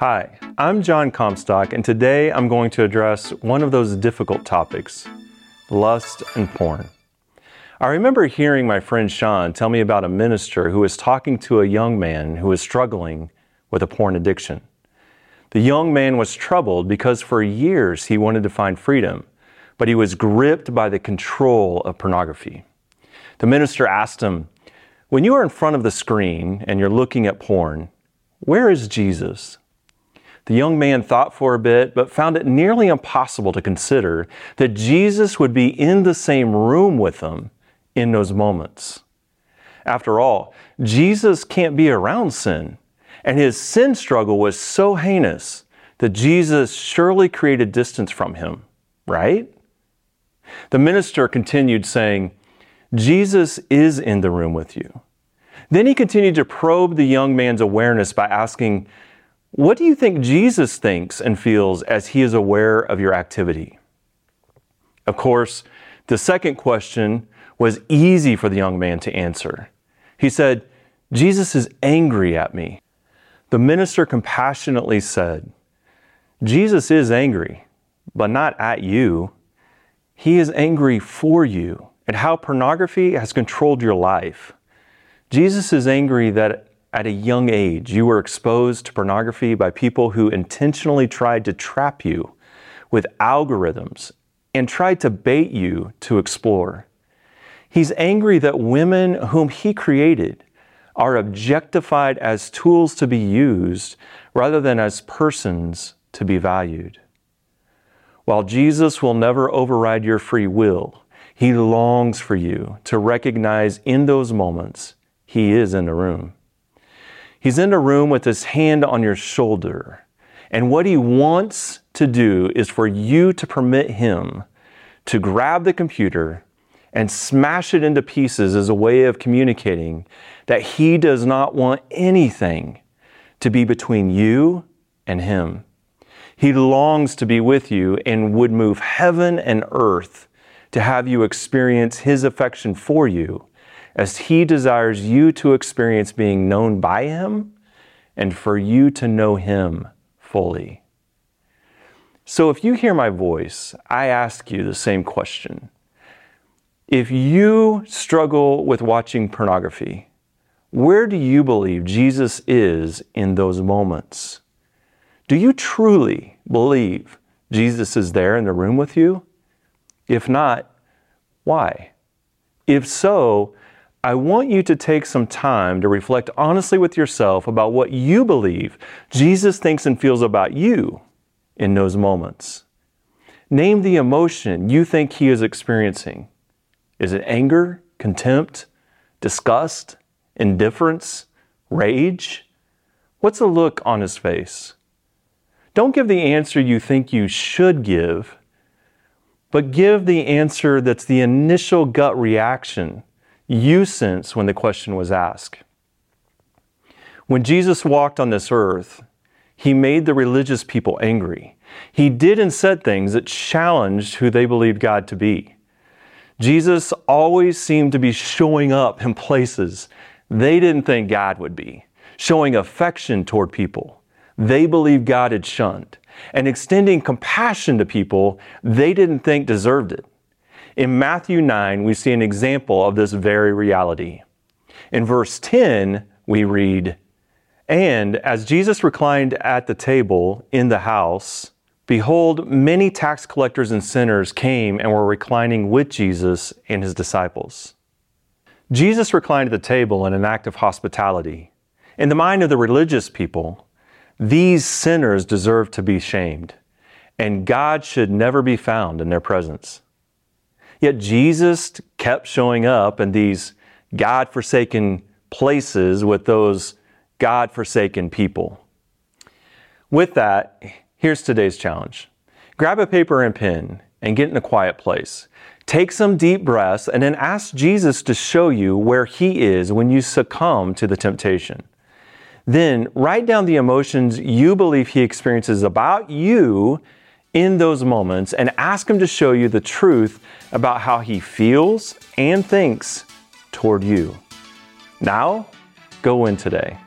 Hi, I'm John Comstock, and today I'm going to address one of those difficult topics lust and porn. I remember hearing my friend Sean tell me about a minister who was talking to a young man who was struggling with a porn addiction. The young man was troubled because for years he wanted to find freedom, but he was gripped by the control of pornography. The minister asked him, When you are in front of the screen and you're looking at porn, where is Jesus? The young man thought for a bit, but found it nearly impossible to consider that Jesus would be in the same room with them in those moments. After all, Jesus can't be around sin, and his sin struggle was so heinous that Jesus surely created distance from him, right? The minister continued saying, Jesus is in the room with you. Then he continued to probe the young man's awareness by asking, what do you think Jesus thinks and feels as he is aware of your activity? Of course, the second question was easy for the young man to answer. He said, Jesus is angry at me. The minister compassionately said, Jesus is angry, but not at you. He is angry for you at how pornography has controlled your life. Jesus is angry that at a young age, you were exposed to pornography by people who intentionally tried to trap you with algorithms and tried to bait you to explore. He's angry that women whom he created are objectified as tools to be used rather than as persons to be valued. While Jesus will never override your free will, he longs for you to recognize in those moments he is in the room. He's in a room with his hand on your shoulder. And what he wants to do is for you to permit him to grab the computer and smash it into pieces as a way of communicating that he does not want anything to be between you and him. He longs to be with you and would move heaven and earth to have you experience his affection for you as He desires you to experience being known by Him and for you to know Him fully. So if you hear my voice, I ask you the same question. If you struggle with watching pornography, where do you believe Jesus is in those moments? Do you truly believe Jesus is there in the room with you? If not, why? If so, I want you to take some time to reflect honestly with yourself about what you believe Jesus thinks and feels about you in those moments. Name the emotion you think he is experiencing. Is it anger, contempt, disgust, indifference, rage? What's the look on his face? Don't give the answer you think you should give, but give the answer that's the initial gut reaction you sense when the question was asked. When Jesus walked on this earth, he made the religious people angry. He did and said things that challenged who they believed God to be. Jesus always seemed to be showing up in places they didn't think God would be, showing affection toward people they believed God had shunned, and extending compassion to people they didn't think deserved it. In Matthew 9, we see an example of this very reality. In verse 10, we read, And as Jesus reclined at the table in the house, behold, many tax collectors and sinners came and were reclining with Jesus and his disciples. Jesus reclined at the table in an act of hospitality. In the mind of the religious people, these sinners deserve to be shamed, and God should never be found in their presence. Yet Jesus kept showing up in these God forsaken places with those God forsaken people. With that, here's today's challenge grab a paper and pen and get in a quiet place. Take some deep breaths and then ask Jesus to show you where He is when you succumb to the temptation. Then write down the emotions you believe He experiences about you in those moments and ask Him to show you the truth about how He feels and thinks toward you. Now, go in today.